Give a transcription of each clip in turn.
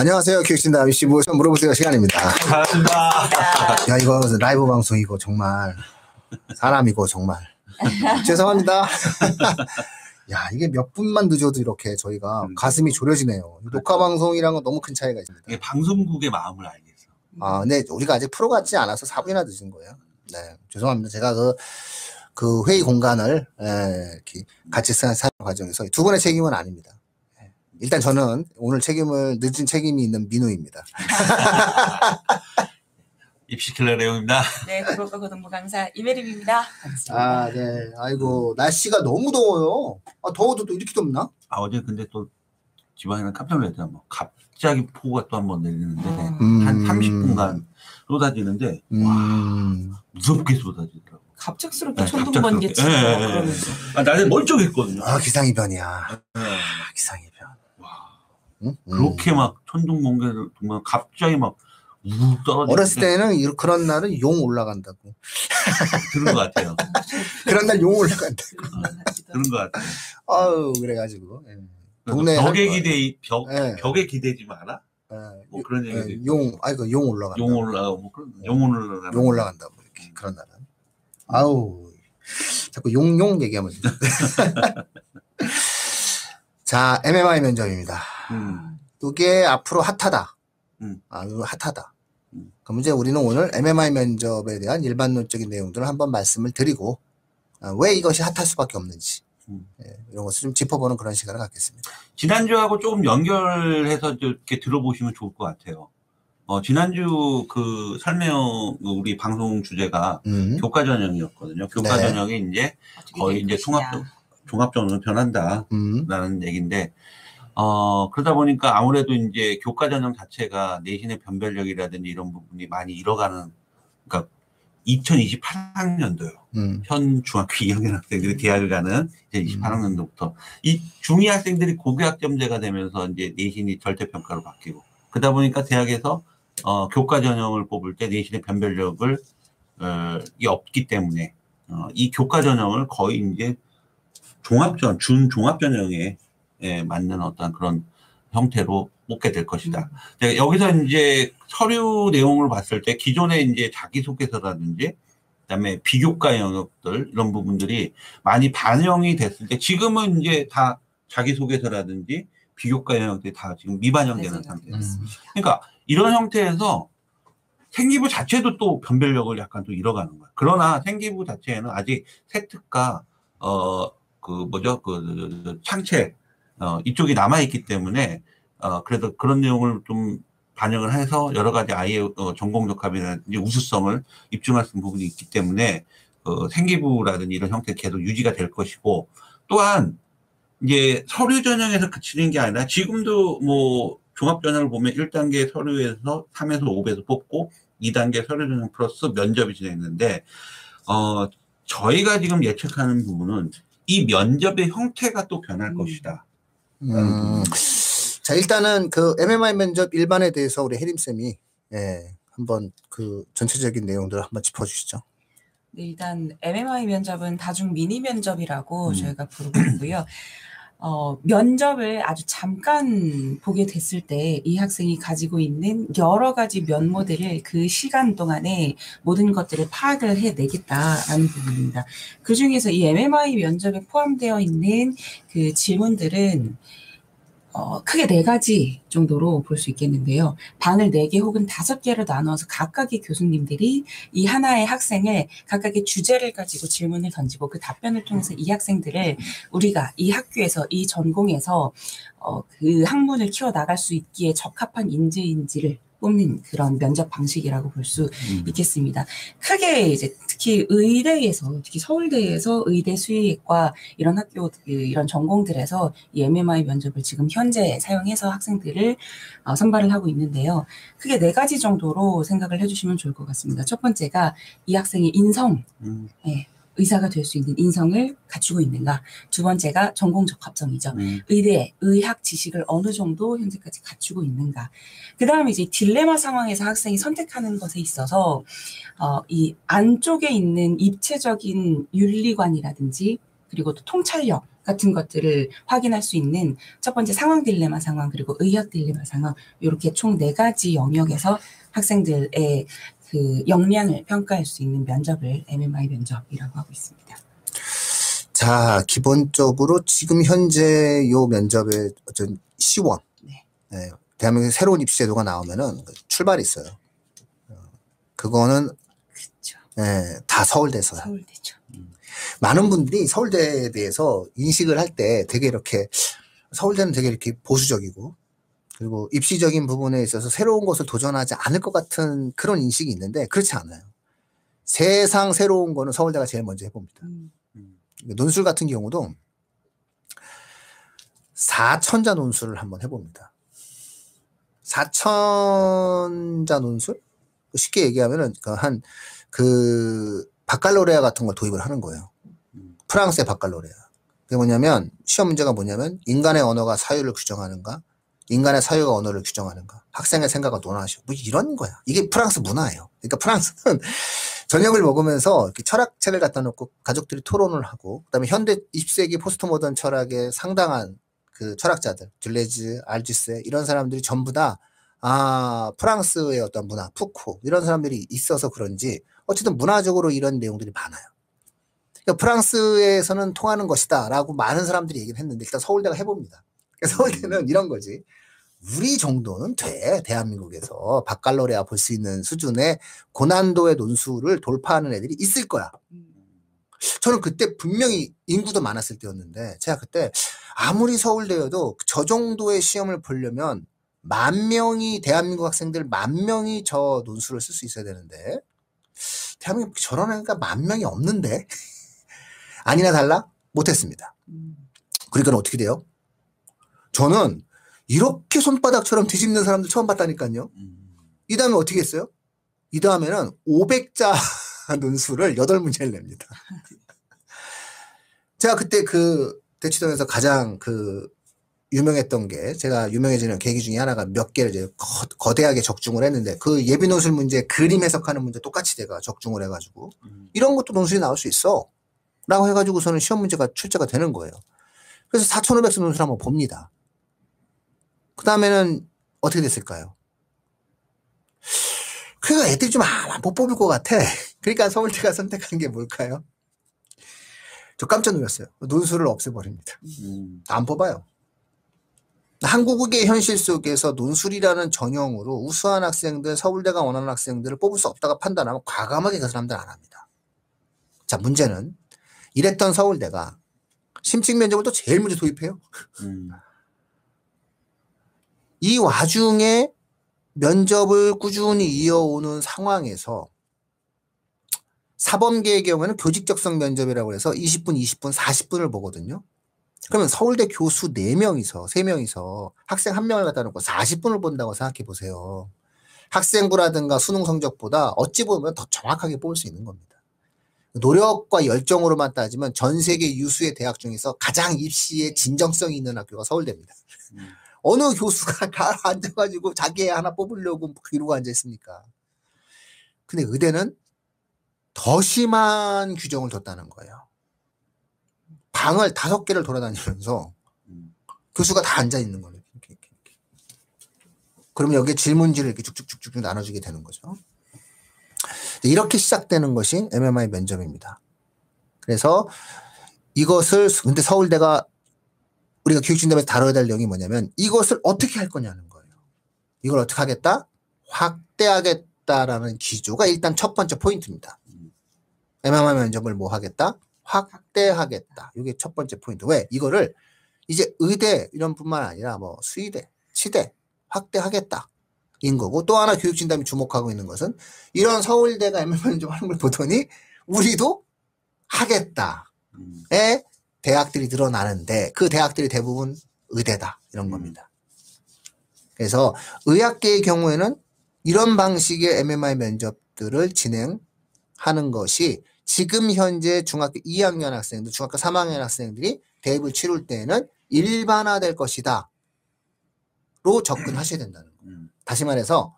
안녕하세요. 교육진다 아저씨 뭐 물어보세요 시간입니다. 반갑습니다. 야 이거 라이브 방송이고 정말 사람이고 정말 죄송합니다. 야 이게 몇 분만 늦어도 이렇게 저희가 음. 가슴이 졸여지네요. 녹화 방송이랑은 너무 큰 차이가 있습니다. 이게 방송국의 마음을 알겠어. 아 근데 우리가 아직 프로 같지 않아서 4분이나 늦은 거예요. 네 죄송합니다. 제가 그, 그 회의 공간을 에, 이렇게 같이 사는 사용 과정에서 두 분의 책임은 아닙니다. 예. 일단 저는 오늘 책임을 늦은 책임이 있는 민우입니다. 입시킬러 내용입니다. 네, 국어과 고등부 강사 이메림입니다. 아, 네. 아이고, 날씨가 너무 더워요. 아, 더워도 또 이렇게 덥나? 아 어제 근데 또 지방에는 깜짝 놀랐잖아. 뭐 갑자기 폭우가 또 한 번 내리는데 음. 음. 한 30분간 쏟아지는데 와 음. 무섭게 쏟아지더라고. 갑작스럽게 네, 천둥 번개 치고 예, 예. 그러면서 아 나는 멀쩡했거든요. 아, 기상이변이야. 네. 아, 기상이변. 와 응? 음. 그렇게 막 천둥 번개를 정말 갑자기 막우 떨어지는 어렸을 때는 이- 그런 날은 용 올라간다고. 그런 것 같아요. 그런 날 용 올라간다고. 그런 것 같아요. 아유, 그래가지고. 예. 동네 벽에 한- 기대 벽 예. 벽에 기대지 마라. 예. 뭐 그런 예, 얘기도 있고. 용, 아이고, 용 올라간다. 용 올라가고 뭐 그런 용 올라가. 용 올라간다고. 이렇게. 그런 날은. 아우. 자꾸 용 용 얘기하면. 돼. 자, MMI 면접입니다. 음. 이게 앞으로 핫하다. 음. 아, 핫하다. 음. 그럼 이제 우리는 오늘 MMI 면접에 대한 일반론적인 내용들을 한번 말씀을 드리고, 아, 왜 이것이 핫할 수밖에 없는지, 음. 예, 이런 것을 좀 짚어보는 그런 시간을 갖겠습니다. 지난주하고 조금 연결해서 이렇게 들어보시면 좋을 것 같아요. 어, 지난주 그 설명, 그 우리 방송 주제가 음. 교과 전형이었거든요. 교과 네. 전형이 이제 거의 될 이제. 통합, 종합전으로 변한다라는 음. 얘기인데, 어, 그러다 보니까 아무래도 이제 교과 전형 자체가 내신의 변별력이라든지 이런 부분이 많이 잃어가는, 그러니까 2028학년도요. 음. 현 중학교 2학년 학생들이 대학을 가는 이제 28학년도부터 이 중2 학생들이 고교학점제가 되면서 이제 내신이 절대평가로 바뀌고 그러다 보니까 대학에서 어, 교과 전형을 뽑을 때 내신의 변별력을 어, 이 없기 때문에 어, 이 교과 전형을 거의 이제 종합전 준 종합 전형에 예, 맞는 어떤 그런 형태로 뽑게 될 것이다. 네, 여기서 이제 서류 내용을 봤을 때 기존의 이제 자기소개서라든지 그다음에 비교과 영역들 이런 부분들이 많이 반영이 됐을 때 지금은 이제 다 자기소개서라든지 비교과 영역들이 다 지금 미반영되는 네, 상태예요. 음. 그러니까 이런 형태에서 생기부 자체도 또 변별력을 약간 또 잃어가는 거야. 그러나 생기부 자체에는 아직 세특과 어 그 뭐죠? 그 창체 어 이쪽이 남아 있기 때문에 어 그래도 그런 내용을 좀 반영을 해서 여러 가지 아이의 어, 전공 적합이라든지 우수성을 입증할 수 있는 부분이 있기 때문에 어, 생기부라든지 이런 형태 계속 유지가 될 것이고 또한 이제 서류 전형에서 그치는 게 아니라 지금도 뭐 종합 전형을 보면 1단계 서류에서 3에서 5에서 뽑고 2단계 서류 전형 플러스 면접이 진행했는데 어 저희가 지금 예측하는 부분은 이 면접의 형태가 또 변할 음. 것이다. 음. 자, 일단은 그 MMI 면접 일반에 대해서 우리 혜림쌤이, 예, 한번 그 전체적인 내용들을 한번 짚어주시죠. 네, 일단 MMI 면접은 다중 미니 면접이라고 음. 저희가 부르고 있고요. 어, 면접을 아주 잠깐 보게 됐을 때 이 학생이 가지고 있는 여러 가지 면모들을 그 시간 동안에 모든 것들을 파악을 해내겠다라는 부분입니다. 그 중에서 이 MMI 면접에 포함되어 있는 그 질문들은 어, 크게 네 가지 정도로 볼 수 있겠는데요. 방을 네 개 혹은 다섯 개로 나누어서 각각의 교수님들이 이 하나의 학생을 각각의 주제를 가지고 질문을 던지고 그 답변을 통해서 이 학생들을 우리가 이 학교에서 이 전공에서 어, 그 학문을 키워 나갈 수 있기에 적합한 인재인지를 뽑는 그런 면접 방식이라고 볼수 음. 있겠습니다. 크게 이제 특히 의대에서 특히 서울대에서 의대 수의과 이런 학교 그 이런 전공들에서 이 MMI 면접을 지금 현재 사용해서 학생들을 어, 선발을 하고 있는데요. 크게 네 가지 정도로 생각을 해주시면 좋을 것 같습니다. 첫 번째가 이 학생의 인성, 음, 예, 의사가 될 수 있는 인성을 갖추고 있는가. 두 번째가 전공 적합성이죠. 음, 의대, 의학 지식을 어느 정도 현재까지 갖추고 있는가. 그 다음에 이제 딜레마 상황에서 학생이 선택하는 것에 있어서, 어, 이 안쪽에 있는 입체적인 윤리관이라든지, 그리고 또 통찰력 같은 것들을 확인할 수 있는 첫 번째 상황 딜레마 상황 그리고 의학 딜레마 상황 이렇게 총 네 가지 영역에서 학생들의 그 역량을 평가할 수 있는 면접을 MMI 면접이라고 하고 있습니다. 자, 기본적으로 지금 현재 요 면접의 어떤 시원, 네. 네, 대한민국 새로운 입시 제도가 나오면은 그 출발이 있어요. 어, 그거는 그렇죠. 예, 다 서울대서야. 서울대죠. 많은 분들이 서울대에 대해서 인식을 할 때 되게 이렇게 서울대는 되게 이렇게 보수적이고 그리고 입시적인 부분에 있어서 새로운 것을 도전하지 않을 것 같은 그런 인식이 있는데 그렇지 않아요. 세상 새로운 거는 서울대가 제일 먼저 해봅니다. 음. 음. 논술 같은 경우도 4천자 논술을 한번 해봅니다. 4천자 논술? 쉽게 얘기하면은 그한그 바칼로레아 같은 걸 도입을 하는 거예요. 음. 프랑스의 바칼로레아. 그게 뭐냐면 시험 문제가 뭐냐면 인간의 언어가 사유를 규정하는가? 인간의 사유가 언어를 규정하는가? 학생의 생각을 논하시고 뭐 이런 거야. 이게 프랑스 문화예요. 그러니까 프랑스는 저녁을 먹으면서 이렇게 철학책을 갖다 놓고 가족들이 토론을 하고 그 다음에 현대 20세기 포스트 모던 철학의 상당한 그 철학자들 줄레즈, 알지스 이런 사람들이 전부 다 아, 프랑스의 어떤 문화, 푸코 이런 사람들이 있어서 그런지 어쨌든 문화적으로 이런 내용들이 많아요. 그러니까 프랑스에서는 통하는 것이다 라고 많은 사람들이 얘기를 했는데 일단 서울대가 해봅니다. 그러니까 서울대는 이런 거지. 우리 정도는 돼. 대한민국에서 바칼로레아 볼 수 있는 수준의 고난도의 논술을 돌파하는 애들이 있을 거야. 음. 저는 그때 분명히 인구도 많았을 때였는데 제가 그때 아무리 서울대여도 저 정도의 시험을 보려면 만 명이 대한민국 학생들 만 명이 저 논술을 쓸 수 있어야 되는데 대한민국 저런 애가 만 명이 없는데 아니나 달라 못했습니다. 음. 그러니까 어떻게 돼요? 저는 이렇게 손바닥처럼 뒤집는 사람들 처음 봤다니까요. 음. 이 다음에 어떻게 했어요? 이 다음에는 500자 논술을 8문제를 냅니다. 제가 그때 그 대치동에서 가장 그 유명했던 게 제가 유명해지는 계기 중에 하나가 몇 개를 이제 거, 대하게 적중을 했는데 그 예비 논술 문제 그림 해석하는 문제 똑같이 제가 적중을 해가지고 음. 이런 것도 논술이 나올 수 있어. 라고 해가지고서는 시험 문제가 출제가 되는 거예요. 그래서 4,500수 논술 한번 봅니다. 그 다음에는 어떻게 됐을까요? 그래서 애들이 좀 못 뽑을 것 같아. 그러니까 서울대가 선택한 게 뭘까요? 저 깜짝 놀랐어요. 논술을 없애버립니다. 음. 안 뽑아요. 한국의 현실 속에서 논술이라는 전형으로 우수한 학생들, 서울대가 원하는 학생들을 뽑을 수 없다가 판단하면 과감하게 그 사람들 안 합니다. 자, 문제는 이랬던 서울대가 심층 면접을 또 제일 먼저 도입해요. 음. 이 와중에 면접을 꾸준히 이어오는 상황에서 사범계의 경우에는 교직적성 면접이라고 해서 20분, 20분, 40분을 보거든요. 그러면 서울대 교수 4명이서, 3명이서 학생 1명을 갖다 놓고 40분을 본다고 생각해 보세요. 학생부라든가 수능 성적보다 어찌 보면 더 정확하게 뽑을 수 있는 겁니다. 노력과 열정으로만 따지면 전 세계 유수의 대학 중에서 가장 입시에 진정성이 있는 학교가 서울대입니다. 음. 어느 교수가 다 앉아가지고 자기 애 하나 뽑으려고 이러고 앉아있습니까? 근데 의대는 더 심한 규정을 뒀다는 거예요. 방을 다섯 개를 돌아다니면서 음. 교수가 다 앉아있는 거예요. 이렇게, 이렇게, 이렇게. 그러면 여기에 질문지를 이렇게 쭉쭉쭉쭉 나눠주게 되는 거죠. 이렇게 시작되는 것이 MMI 면접입니다. 그래서 이것을 근데 서울대가 우리가 교육진담에서 다뤄야 될 내용이 뭐냐면 이것을 어떻게 할 거냐는 거예요. 이걸 어떻게 하겠다? 확대하겠다라는 기조가 일단 첫 번째 포인트입니다. MMI 면접을 뭐 하겠다? 확대하겠다. 이게 첫 번째 포인트. 왜? 이거를 이제 의대 이런 뿐만 아니라 뭐 수의대, 치대 확대하겠다. 인 거고 또 하나 교육진담이 주목하고 있는 것은 이런 서울대가 MMI 면접 하는 걸 보더니 우리도 하겠다. 음. 에 대학들이 늘어나는데 그 대학들이 대부분 의대다 이런 음. 겁니다. 그래서 의학계의 경우에는 이런 방식의 MMI 면접들을 진행하는 것이 지금 현재 중학교 2학년 학생들, 중학교 3학년 학생들이 대입을 치룰 때에는 일반화될 것이다. 로 접근하셔야 된다는 거예요. 음. 다시 말해서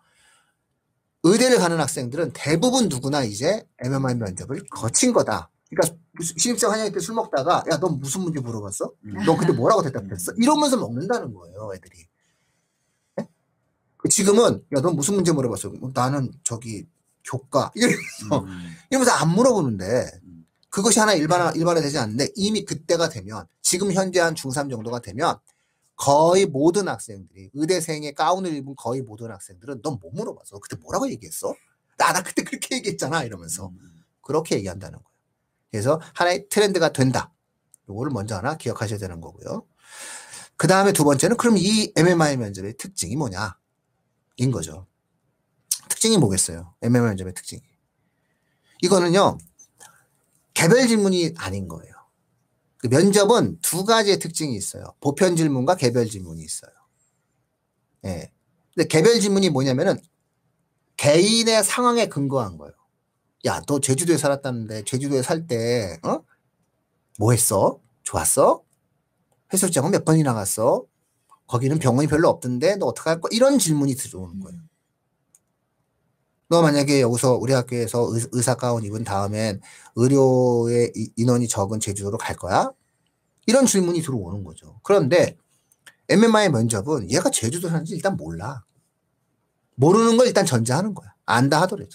의대를 가는 학생들은 대부분 누구나 이제 MMI 면접을 거친 거다. 그러니까 신입생 환영회 때 술 먹다가 야 넌 무슨 문제 물어봤어? 음. 너 그때 뭐라고 대답했어? 이러면서 먹는다는 거예요, 애들이. 예? 지금은 야 넌 무슨 문제 물어봤어? 뭐, 나는 저기 교과 이러면서 음. 이러면서 안 물어보는데 음. 그것이 하나 일반화 일반화 되지 않는데 이미 그때가 되면 지금 현재 한 중3 정도가 되면 거의 모든 학생들이 의대생의 가운을 입은 거의 모든 학생들은 넌 뭐 물어봤어? 그때 뭐라고 얘기했어? 나, 나 그때 그렇게 얘기했잖아 이러면서 음. 그렇게 얘기한다는 거예요. 그래서 하나의 트렌드가 된다. 요거를 먼저 하나 기억하셔야 되는 거고요. 그 다음에 두 번째는 그럼 이 MMI 면접의 특징이 뭐냐? 인 거죠. 특징이 뭐겠어요? MMI 면접의 특징이. 이거는요, 개별 질문이 아닌 거예요. 그 면접은 두 가지의 특징이 있어요. 보편 질문과 개별 질문이 있어요. 예. 근데 개별 질문이 뭐냐면은 개인의 상황에 근거한 거예요. 야, 너 제주도에 살았다는데 제주도에 살 때, 어? 뭐 했어? 좋았어? 해수욕장은 몇 번이나 갔어? 거기는 병원이 별로 없던데 너 어떡할 거? 이런 질문이 들어오는 거예요. 너 만약에 여기서 우리 학교에서 의, 의사 가운 입은 다음엔 의료의 이- 인원이 적은 제주도로 갈 거야? 이런 질문이 들어오는 거죠. 그런데 MMI 면접은 얘가 제주도 사는지 일단 몰라. 모르는 걸 일단 전제하는 거야. 안다 하더라도.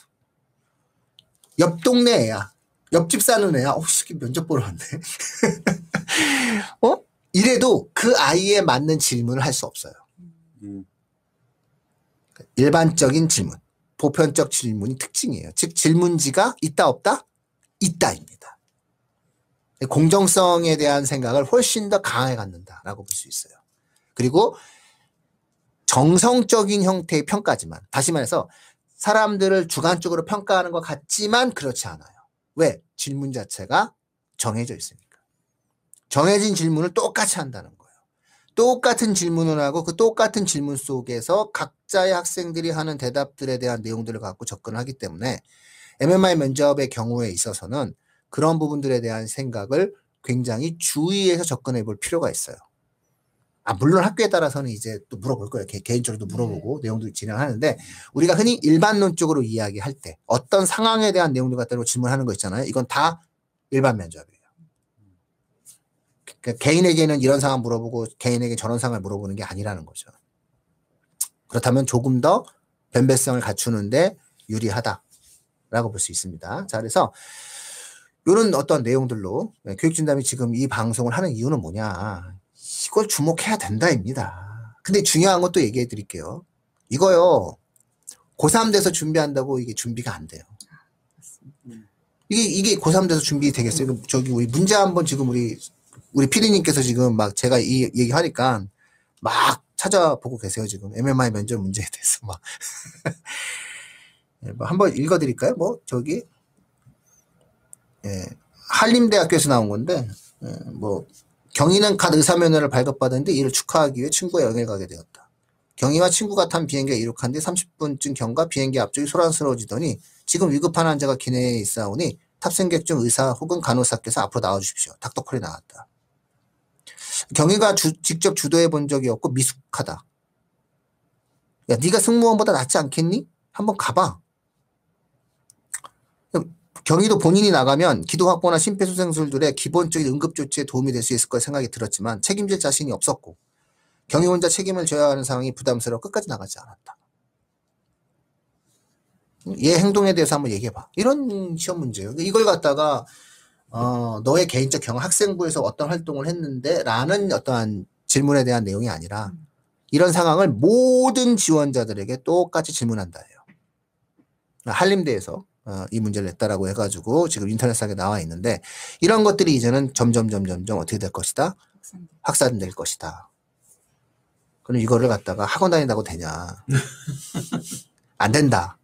옆 동네 애야. 옆집 사는 애야. 어, 씨, 면접 보러 왔네. 어? 이래도 그 아이에 맞는 질문을 할 수 없어요. 음. 일반적인 질문, 보편적 질문이 특징이에요. 즉 질문지가 있다 없다? 있다입니다. 공정성에 대한 생각을 훨씬 더 강하게 갖는다라고 볼 수 있어요. 그리고 정성적인 형태의 평가지만 다시 말해서 사람들을 주관적으로 평가하는 것 같지만 그렇지 않아요. 왜? 질문 자체가 정해져 있으니까. 정해진 질문을 똑같이 한다는 거예요. 똑같은 질문을 하고 그 똑같은 질문 속에서 각자의 학생들이 하는 대답들에 대한 내용들을 갖고 접근을 하기 때문에 MMI 면접의 경우에 있어서는 그런 부분들에 대한 생각을 굉장히 주의해서 접근해 볼 필요가 있어요. 아, 물론 학교에 따라서는 이제 또 물어볼 거예요. 개, 개인적으로도 물어보고 내용도 진행하는데 우리가 흔히 일반론적으로 이야기할 때 어떤 상황에 대한 내용들 갖다로 질문하는 거 있잖아요. 이건 다 일반 면접이에요. 그러니까 개인에게는 이런 상황 물어보고 개인에게 저런 상황을 물어보는 게 아니라는 거죠. 그렇다면 조금 더 변별성을 갖추는데 유리하다라고 볼 수 있습니다. 자, 그래서 이런 어떤 내용들로 네, 교육진담이 지금 이 방송을 하는 이유는 뭐냐. 이걸 주목해야 된다입니다. 근데 중요한 것도 얘기해 드릴게요. 이거요. 고3 돼서 준비한다고 이게 준비가 안 돼요. 이게, 이게 고3 돼서 준비 되겠어요? 저기 우리 문제 한번 지금 우리, 우리 피디님께서 지금 막 제가 이 얘기 하니까 막 찾아보고 계세요, 지금. MMI 면접 문제에 대해서 막. 예, 뭐 한번 읽어 드릴까요? 뭐, 저기. 예, 한림대학교에서 나온 건데, 예, 뭐, 경희는 갓 의사면허를 발급받았는데 이를 축하하기 위해 친구와 여행을 가게 되었다. 경희와 친구가 탄 비행기가 이륙한 뒤 30분쯤 경과 비행기 앞쪽이 소란스러워지더니 지금 위급한 환자가 기내에 있사오니 탑승객 중 의사 혹은 간호사께서 앞으로 나와주십시오. 닥터콜이 나왔다. 경희가 주- 직접 주도해 본 적이 없고 미숙하다. 야, 네가 승무원보다 낫지 않겠니? 한번 가봐. 경희도 본인이 나가면 기도 확보나 심폐소생술들의 기본적인 응급 조치에 도움이 될 수 있을 거 생각이 들었지만 책임질 자신이 없었고 경희 혼자 책임을 져야 하는 상황이 부담스러워 끝까지 나가지 않았다. 얘 행동에 대해서 한번 얘기해봐. 이런 시험 문제예요. 이걸 갖다가 어, 너의 개인적 경험, 학생부에서 어떤 활동을 했는데 라는 어떠한 질문에 대한 내용이 아니라 이런 상황을 모든 지원자들에게 똑같이 질문한다 예요. 한림대에서 어, 이 문제를 냈다라고 해가지고 지금 인터넷상에 나와 있는데 이런 것들이 이제는 점점 점점 점 어떻게 될 것이다? 확산될 것이다. 그럼 이거를 갖다가 학원 다닌다고 되냐? 안 된다.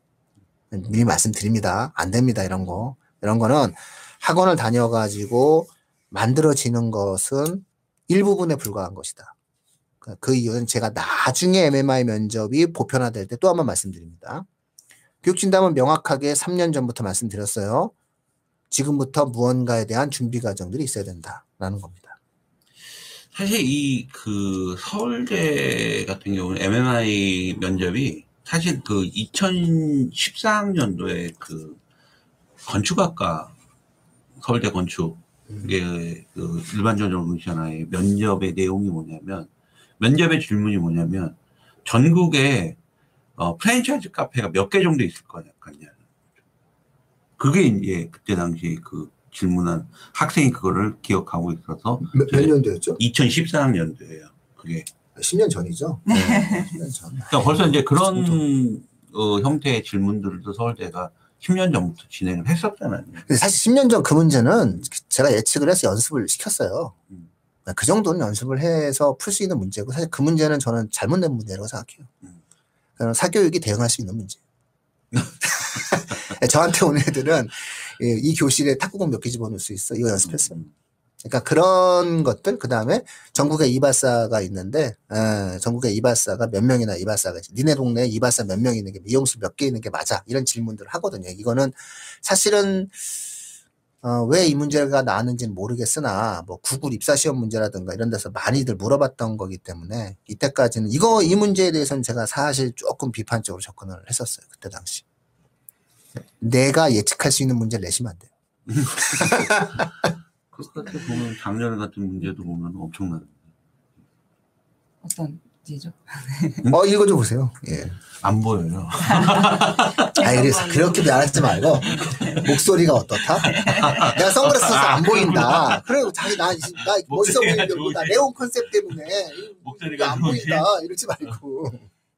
미리 말씀드립니다. 안 됩니다. 이런 거. 이런 거는 학원을 다녀가지고 만들어지는 것은 일부분에 불과한 것이다. 그- 그 이유는 제가 나중에 MMI 면접이 보편화될 때 또 한 번 말씀드립니다. 교육진담은 명확하게 3년 전부터 말씀드렸어요. 지금부터 무언가에 대한 준비 과정들이 있어야 된다라는 겁니다. 사실 이 그 서울대 같은 경우는 MMI 면접이 사실 그 2014학년도에 그 건축학과 서울대 건축 음. 이게 그 일반 전형 응시하나의 면접의 내용이 뭐냐면 면접의 질문이 뭐냐면 전국에 어, 프랜차이즈 카페가 몇 개 정도 있을 거 같냐. 그게 이제 그때 당시 그 질문한 학생이 그거를 기억하고 있어서 몇, 몇 년도였죠? 2014년도예요. 그게 10년 전이죠. 네. 10년 전. 그러니까 벌써 이제 그런 어, 형태의 질문들도 서울대가 10년 전부터 진행을 했었잖아요. 사실 10년 전 그 문제는 제가 예측을 해서 연습을 시켰어요. 음. 그 정도는 연습을 해서 풀 수 있는 문제고 사실 그 문제는 저는 잘못된 문제라고 생각해요. 음. 사교육이 대응할 수 있는 문제. 저한테 온 애들은 이, 이 교실에 탁구공 몇 개 집어넣을 수 있어. 이거 연습했어요. 음. 그러니까 그런 것들 그 다음에 전국에 이발사가 있는데 에, 전국에 이발사가 몇 명이나 이발사가 있지 니네 동네에 이발사 몇 명 있는 게 미용실 몇 개 있는 게 맞아 이런 질문들을 하거든요 이거는 사실은 어, 왜 이 문제가 나왔는지는 모르겠으나 뭐 구글 입사 시험 문제라든가 이런 데서 많이들 물어봤던 거기 때문에 이때까지는 이거 이 문제에 대해서는 제가 사실 조금 비판적으로 접근을 했었어요 그때 당시. 내가 예측할 수 있는 문제를 내시면 안 돼요. 그렇게 보면 작년 같은 문제도 보면 엄청나요. 어떤 문제죠? 어 읽어줘 보세요 예. 안 보여요. 아, 그래서 그렇게 말하지 말고 목소리가 어떻다? 내가 선글라스 써서 안 보인다. 그리고 자기 나, 나 멋있어 보이려고 나 네온 컨셉 때문에 목소리가 안 보인다 이러지 말고.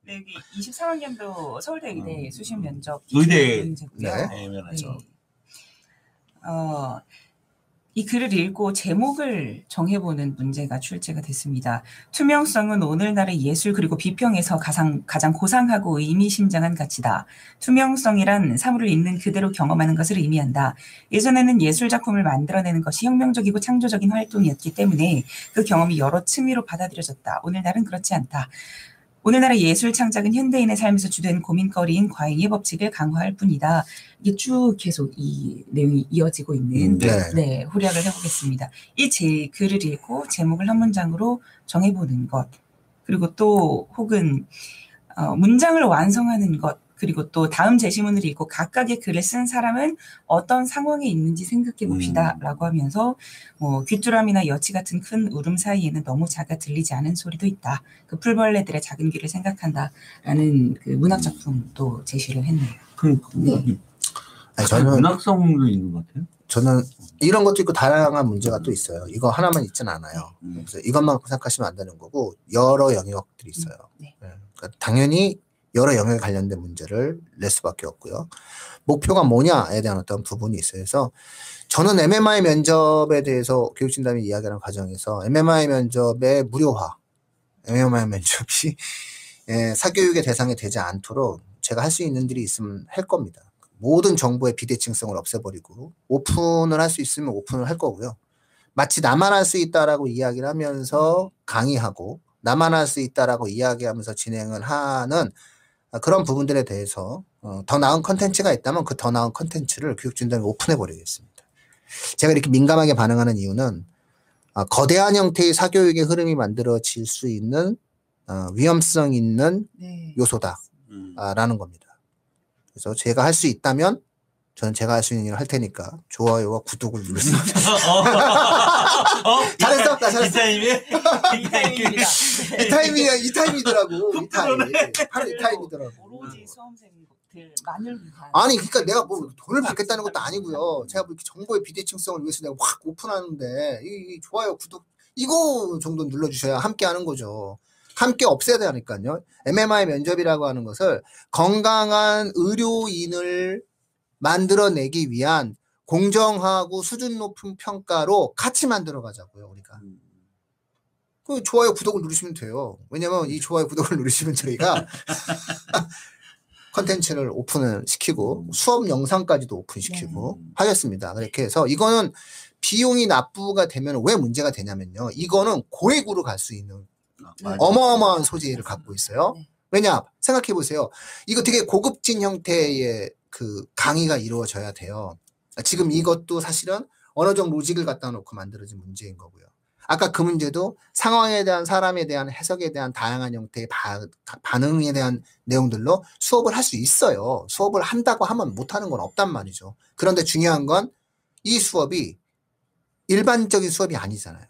네, 여기 23학년도 서울대 의대 음. 수시 면접 의대. 문제고요. 네. 애매하죠. 네. 어, 이 글을 읽고 제목을 정해보는 문제가 출제가 됐습니다. 투명성은 오늘날의 예술 그리고 비평에서 가장, 가장 고상하고 의미심장한 가치다. 투명성이란 사물을 있는 그대로 경험하는 것을 의미한다. 예전에는 예술 작품을 만들어내는 것이 혁명적이고 창조적인 활동이었기 때문에 그 경험이 여러 층위로 받아들여졌다. 오늘날은 그렇지 않다. 오늘날의 예술 창작은 현대인의 삶에서 주된 고민거리인 과잉의 법칙을 강화할 뿐이다. 이게 쭉 계속 이 내용이 이어지고 있는 네. 네, 후략을 해보겠습니다. 이 제 글을 읽고 제목을 한 문장으로 정해보는 것, 그리고 또 혹은 어, 문장을 완성하는 것, 그리고 또 다음 제시문을 읽고 각각의 글을 쓴 사람은 어떤 상황에 있는지 생각해 봅시다. 음. 라고 하면서 뭐 귀뚜라미나 여치 같은 큰 울음 사이에는 너무 작아 들리지 않은 소리도 있다. 그 풀벌레들의 작은 귀를 생각한다. 라는 그 문학 작품도 제시를 했네요. 그, 네. 아니, 저는 저는 문학성도 있는 것 같아요. 저는 이런 것도 있고 다양한 문제가 또 있어요. 이거 하나만 있진 않아요. 음. 그래서 이것만 생각하시면 안 되는 거고 여러 영역들이 있어요. 네. 예. 그러니까 당연히 여러 영역에 관련된 문제를 낼 수밖에 없고요. 목표가 뭐냐에 대한 어떤 부분이 있어요. 그래서 저는 MMI 면접에 대해서 교육진담이 이야기하는 과정에서 MMI 면접의 무료화, MMI 면접이 예, 사교육의 대상이 되지 않도록 제가 할 수 있는 일이 있으면 할 겁니다. 모든 정보의 비대칭성을 없애버리고 오픈을 할 수 있으면 오픈을 할 거고요. 마치 나만 할 수 있다라고 이야기를 하면서 강의하고 나만 할 수 있다라고 이야기하면서 진행을 하는 아, 그런 부분들에 대해서 어, 더 나은 컨텐츠가 있다면 그 더 나은 컨텐츠를 교육진단에 오픈해 버리겠습니다. 제가 이렇게 민감하게 반응하는 이유는 아, 거대한 형태의 사교육의 흐름이 만들어질 수 있는 어, 위험성 있는 네. 요소다라는 음. 겁니다. 그래서 제가 할 수 있다면 저는 제가 할 수 있는 일을 할 테니까 좋아요와 구독을 누르세요. 어? 잘했어, 나 잘했어. 이 타임에? 이 타임입니다. 이 타임이 이 타임이더라고. 이 타임. 바로 이 타임이더라고. 오로지 수험생들 만을 위한. 아니 그러니까 내가 뭐 돈을 받겠다는 것도 아니고요. 제가 뭐 이렇게 정보의 비대칭성을 위해서 내가 확 오픈하는데 이, 이 좋아요 구독 이거 정도 눌러주셔야 함께 하는 거죠. 함께 없애야 되니까요. MMI 면접이라고 하는 것을 건강한 의료인을 만들어내기 위한 공정하고 수준 높은 평가로 같이 만들어 가자고요, 우리가. 그 좋아요, 구독을 누르시면 돼요. 왜냐면 이 좋아요, 구독을 누르시면 저희가 컨텐츠를 오픈을 시키고 수업 영상까지도 오픈시키고 네. 하겠습니다. 그렇게 해서 이거는 비용이 납부가 되면 왜 문제가 되냐면요. 이거는 고액으로 갈 수 있는 아. 어마어마한 소재를 갖고 있어요. 네. 왜냐? 생각해 보세요. 이거 되게 고급진 형태의 그 강의가 이루어져야 돼요. 지금 이것도 사실은 어느 정도 로직을 갖다 놓고 만들어진 문제인 거고요. 아까 그 문제도 상황에 대한 사람에 대한 해석에 대한 다양한 형태의 바, 반응에 대한 내용들로 수업을 할 수 있어요. 수업을 한다고 하면 못하는 건 없단 말이죠. 그런데 중요한 건 이 수업이 일반적인 수업이 아니잖아요.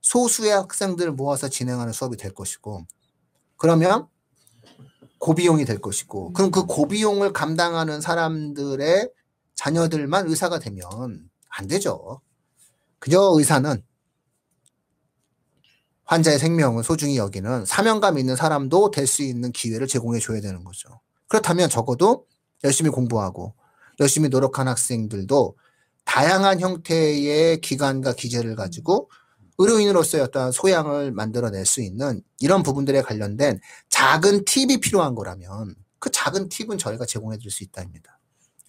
소수의 학생들을 모아서 진행하는 수업이 될 것이고, 그러면 고비용이 될 것이고, 그럼 그 고비용을 감당하는 사람들의 자녀들만 의사가 되면 안 되죠. 그저 의사는 환자의 생명을 소중히 여기는 사명감 있는 사람도 될 수 있는 기회를 제공해 줘야 되는 거죠. 그렇다면 적어도 열심히 공부하고 열심히 노력한 학생들도 다양한 형태의 기관과 기재를 가지고 의료인으로서의 어떤 소양을 만들어낼 수 있는 이런 부분들에 관련된 작은 팁이 필요한 거라면 그 작은 팁은 저희가 제공해 줄수 있다입니다.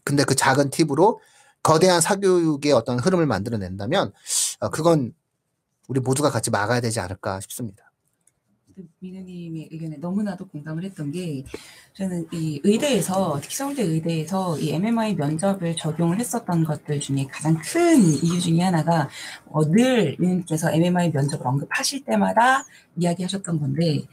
근데 그 작은 팁으로 거대한 사교육의 어떤 흐름을 만들어낸다면 어, 그건 우리 모두가 같이 막아야 되지 않을까 싶습니다. 민우님의 의견에 너무나도 공감을 했던 게 저는 이 의대에서 특히 서울대 의대에서 이 MMI 면접을 적용을 했었던 것들 중에 가장 큰 이유 중에 하나가 어, 늘 민우님께서 MMI 면접을 언급하실 때마다 이야기하셨던 건데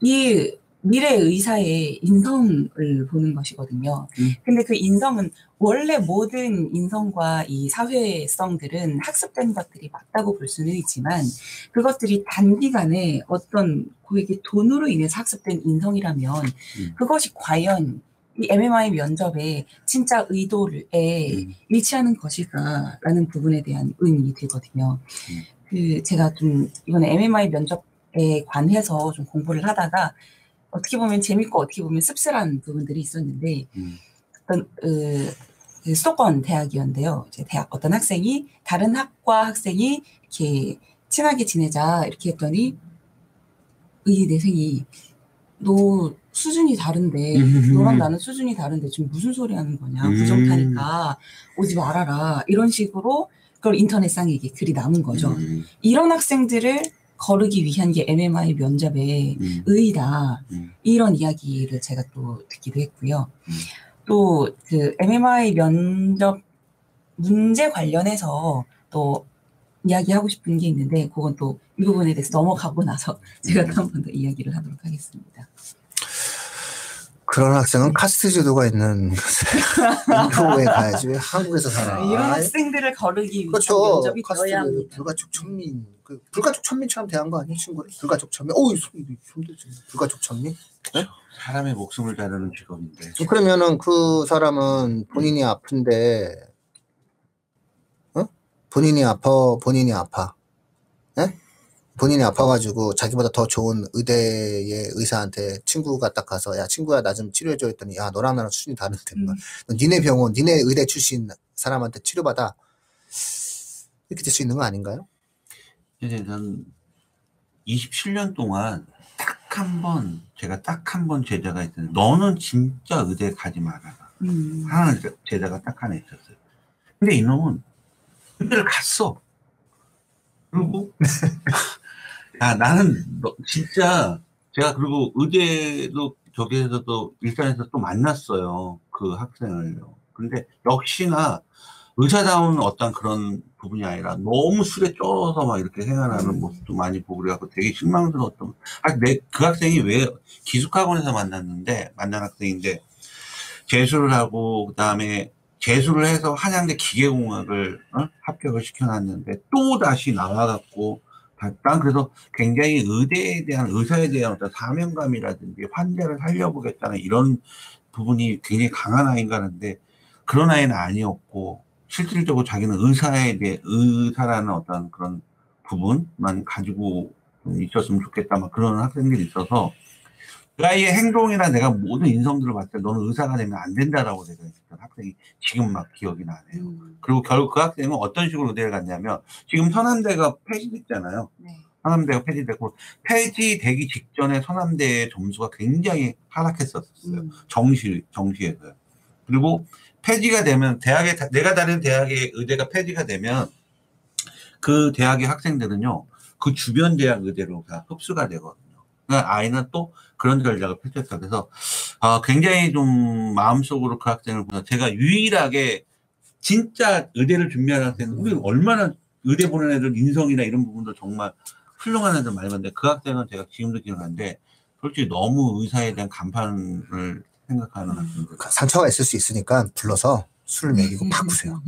이 미래 의사의 인성을 보는 것이거든요. 음. 근데 그 인성은 원래 모든 인성과 이 사회성들은 학습된 것들이 맞다고 볼 수는 있지만 그것들이 단기간에 어떤 고객의 돈으로 인해서 학습된 인성이라면 음. 그것이 과연 이 MMI 면접의 진짜 의도에 음. 일치하는 것일까라는 부분에 대한 의문이 들거든요. 음. 그 제가 좀 이번에 MMI 면접에 관해서 좀 공부를 하다가 어떻게 보면 재밌고 어떻게 보면 씁쓸한 부분들이 있었는데 음. 어떤 그, 그 수도권 대학이었는데요. 이제 대학 어떤 학생이 다른 학과 학생이 이렇게 친하게 지내자 이렇게 했더니 이 내생이 너 수준이 다른데 너랑 나는 수준이 다른데 지금 무슨 소리 하는 거냐 음. 부정타니까 오지 말아라 이런 식으로 그걸 인터넷상에 이게 글이 남은 거죠. 음. 이런 학생들을 거르기 위한 게 MMI 면접의 음. 의의다. 음. 이런 이야기를 제가 또 듣기도 했고요. 음. 또그 MMI 면접 문제 관련해서 또 이야기하고 싶은 게 있는데 그건 또 이 부분에 대해서 넘어가고 나서 제가 음. 또한 번 더 이야기를 하도록 하겠습니다. 그런 학생은 카스트 제도가 있는 인도에 가야지 왜 한국에서 살아? 이런 학생들을 거르기 위한 그렇죠. 면접이 카스트 되어야 합니다. 불가촉 천민 그 불가촉 천민처럼 대한 거 아니야 친구를? 불가촉 천민. 손이 힘들지. 불가촉 천민? 사람의 목숨을 자르는 직업인데. 그러면은 그 사람은 본인이 아픈데, 어? 본인이 아파, 본인이 아파. 예? 본인이 아파가지고 자기보다 더 좋은 의대의 의사한테 친구가 딱 가서, 야, 친구야, 나 좀 치료해줘 했더니, 야, 너랑 나랑 수준이 다른데, 뭐. 음. 너 니네 병원, 니네 의대 출신 사람한테 치료받아. 이렇게 될 수 있는 거 아닌가요? 이제 전 27년 동안 딱 한 번, 제가 딱 한 번 제자가 있었는데, 너는 진짜 의대 가지 말아라. 음. 하는 제- 제자가 딱 하나 있었어요. 근데 이놈은 의대를 갔어. 그리고, 야, 나는 너, 진짜, 제가 그리고 의대도 저기에서도 일산에서 또 만났어요. 그 학생을요. 근데 역시나 의사다운 어떤 그런 부분이 아니라 너무 술에 쩔어서 막 이렇게 생활하는 모습도 많이 보고 그래갖고 되게 실망스러웠던. 아, 내, 그 학생이 왜 기숙학원에서 만났는데, 만난 학생인데, 재수를 하고, 그 다음에 재수를 해서 한양대 기계공학을 어? 합격을 시켜놨는데, 또 다시 나와갖고, 다- 난 그래서 굉장히 의대에 대한, 의사에 대한 어떤 사명감이라든지 환자를 살려보겠다는 이런 부분이 굉장히 강한 아이인가 하는데, 그런 아이는 아니었고, 실질적으로 자기는 의사에 대해, 의사라는 어떤 그런 부분만 가지고 좀 있었으면 좋겠다, 막 그런 학생들이 있어서, 그 아이의 행동이나 내가 모든 인성들을 봤을 때 너는 의사가 되면 안 된다라고 내가 했던 학생이 지금 막 기억이 나네요. 음. 그리고 결국 그 학생은 어떤 식으로 의대를 갔냐면 지금 서남대가 폐지됐잖아요. 네. 서남대가 폐지됐고 폐지되기 직전에 서남대의 점수가 굉장히 하락했었어요. 음. 정시 정시에서요. 그리고 폐지가 되면 대학에 다- 내가 다니는 대학의 의대가 폐지가 되면 그 대학의 학생들은요 그 주변 대학 의대로 다 흡수가 되거든요. 아이는 또 그런 전략을 펼쳤다. 그래서 아, 굉장히 좀 마음속으로 그 학생을 보다 제가 유일하게 진짜 의대를 준비하는 학생은 우리 얼마나 의대 보는 애들 인성이나 이런 부분도 정말 훌륭한 애들 많이 봤는데 그 학생은 제가 지금도 기억하는데 솔직히 너무 의사에 대한 간판을 생각하는 음. 학생들. 상처가 있을 수 있으니까 불러서 술을 먹이고 바꾸세요.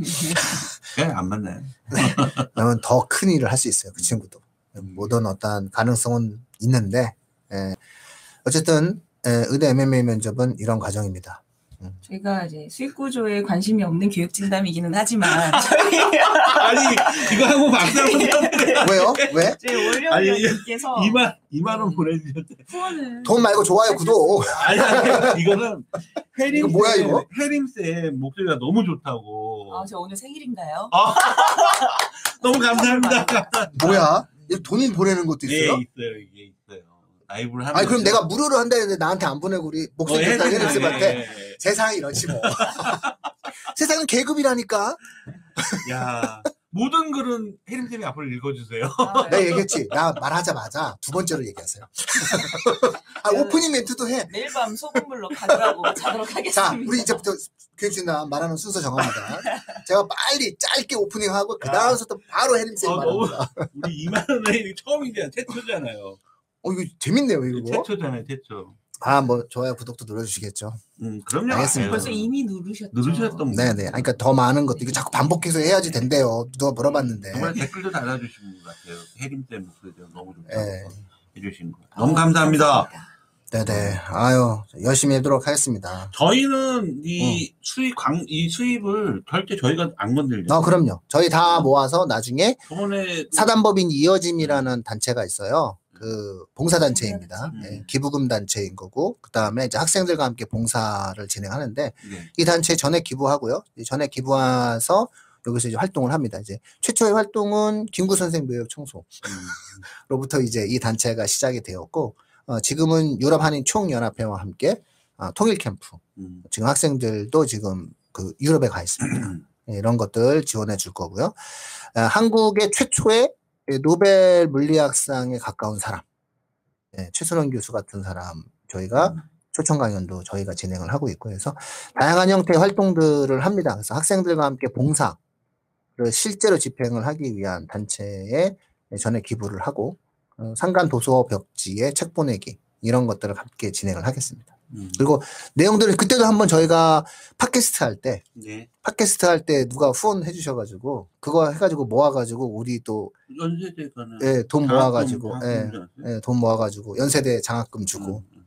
그냥 안 맞나요? 그러면 더 큰 일을 할 수 있어요. 그 친구도. 모든 어떤 가능성은 있는데, 예. 어쨌든, 예, 의대 MMA 면접은 이런 과정입니다. 제가 이제 수익 구조에 관심이 없는 교육 진담이기는 하지만 저희 아니 이거 하고 박수 한번 왜요? 왜? 저희 아니, 원료님께서 2만 2만 원 보내주셨대. 후원을 돈 말고 좋아요, 구독. 아니, 아니 이거는 혜림 이거 뭐야, 쌤, 이거? 혜림 쌤 목소리가 너무 좋다고. 아, 저 오늘 생일인가요? 너무 감사합니다. 뭐야? 이거 돈이 보내는 것도 예 있어요? 있어요 이게 있어요. 라이브를 하면. 아니, 그럼 내가 무료로 한다 했는데 나한테 안 보내고 우리 목소리 좋다 혜림 혜림 쌤한테 예, 예. 세상이 이렇지 뭐. 세상은 계급이라니까. 야 모든 글은 혜림 쌤이 앞으로 읽어주세요. 아, 내가 얘기했지. 나 말하자마자 두 번째로 얘기하세요. 아, 오프닝 멘트도 해. 매일 밤 소금물로 가더라고 자도록 자, 하겠습니다. 우리 이제부터 교육진단 말하는 순서 정합니다. 제가 빨리 짧게 오프닝하고 그 다음부터 바로 혜림쌤 아, 너무- 말합니다. 우리 2만 원에 처음이잖아요. 최초잖아요. 어, 이거 재밌네요, 이거. 최초잖아요. 최초. 아, 뭐, 좋아요, 구독도 눌러주시겠죠. 음 그럼요. 알겠습니다. 벌써 이미 누르셨죠. 누르셨던 네네. 아니, 그러니까 더 많은 것도, 이거 자꾸 반복해서 해야지 된대요. 누가 물어봤는데. 정말 댓글도 달아주신 것 같아요. 혜림 쌤 목소리가 너무 좋다고 예. 해주신 거. 너무 감사합니다. 네네. 아유, 열심히 하도록 하겠습니다. 저희는 이 수입 광, 이 수입을 절대 저희가 안 건들죠. 어, 그럼요. 저희 다 모아서 나중에 저번에 사단법인 이어짐이라는 단체가 있어요. 그 봉사단체입니다. 음. 예, 기부금 단체인 거고, 그 다음에 이제 학생들과 함께 봉사를 진행하는데, 네. 이 단체에 전액 기부하고요. 이 전액 기부해서 여기서 이제 활동을 합니다. 이제 최초의 활동은 김구 선생 묘역 청소로부터 음, 이제 이 단체가 시작이 되었고, 어, 지금은 유럽 한인 총연합회와 함께 아, 통일 캠프, 음, 지금 학생들도 지금 그 유럽에 가 있습니다. 예, 이런 것들 지원해 줄 거고요. 아, 한국의 최초의 노벨 물리학상에 가까운 사람, 예, 최순원 교수 같은 사람, 저희가 음. 초청 강연도 저희가 진행을 하고 있고 해서 다양한 형태의 활동들을 합니다. 그래서 학생들과 함께 봉사를 실제로 집행을 하기 위한 단체에 전에 기부를 하고 어, 상간 도서 벽지에 책 보내기 이런 것들을 함께 진행을 하겠습니다. 음. 그리고 내용들을 그때도 한번 저희가 팟캐스트 할 때 네. 팟캐스트 할 때 누가 후원해 주셔가지고 그거 해가지고 모아가지고 우리 또 연세대 가는 예, 돈 모아가지고 예, 예, 돈 모아가지고 연세대 장학금. 주고 음,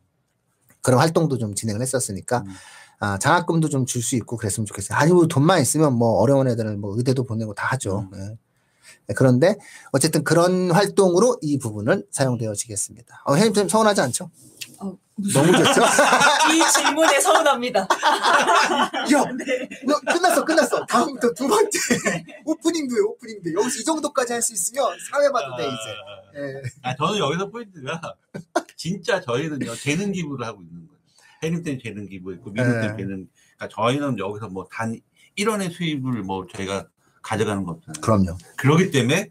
그런 활동도 좀 진행을 했었으니까 음. 아, 장학금도 좀 줄 수 있고 그랬으면 좋겠어요. 아니고 돈만 있으면 뭐 어려운 애들은 뭐 의대도 보내고 다 하죠. 음. 예. 네, 그런데 어쨌든 그런 활동으로 이 부분은 사용되어지겠습니다. 어, 혜님 좀 서운하지 않죠? 너무 좋죠? 이 질문에 서운합니다. 야, 네. 너 끝났어, 끝났어. 다음부터 두 번째 오프닝도 해, 오프닝도. 여기서 이 정도까지 할 수 있으면 사회 봐도 돼 이제. 예. 아, 저는 여기서 포인트가 진짜 저희는요 재능 기부를 하고 있는 거예요. 해림 때는 재능 기부 있고 미국 때는 네. 재능. 그러니까 저희는 여기서 뭐 단 1원의 수입을 뭐 저희가 가져가는 거 없잖아요. 그럼요. 그렇기 때문에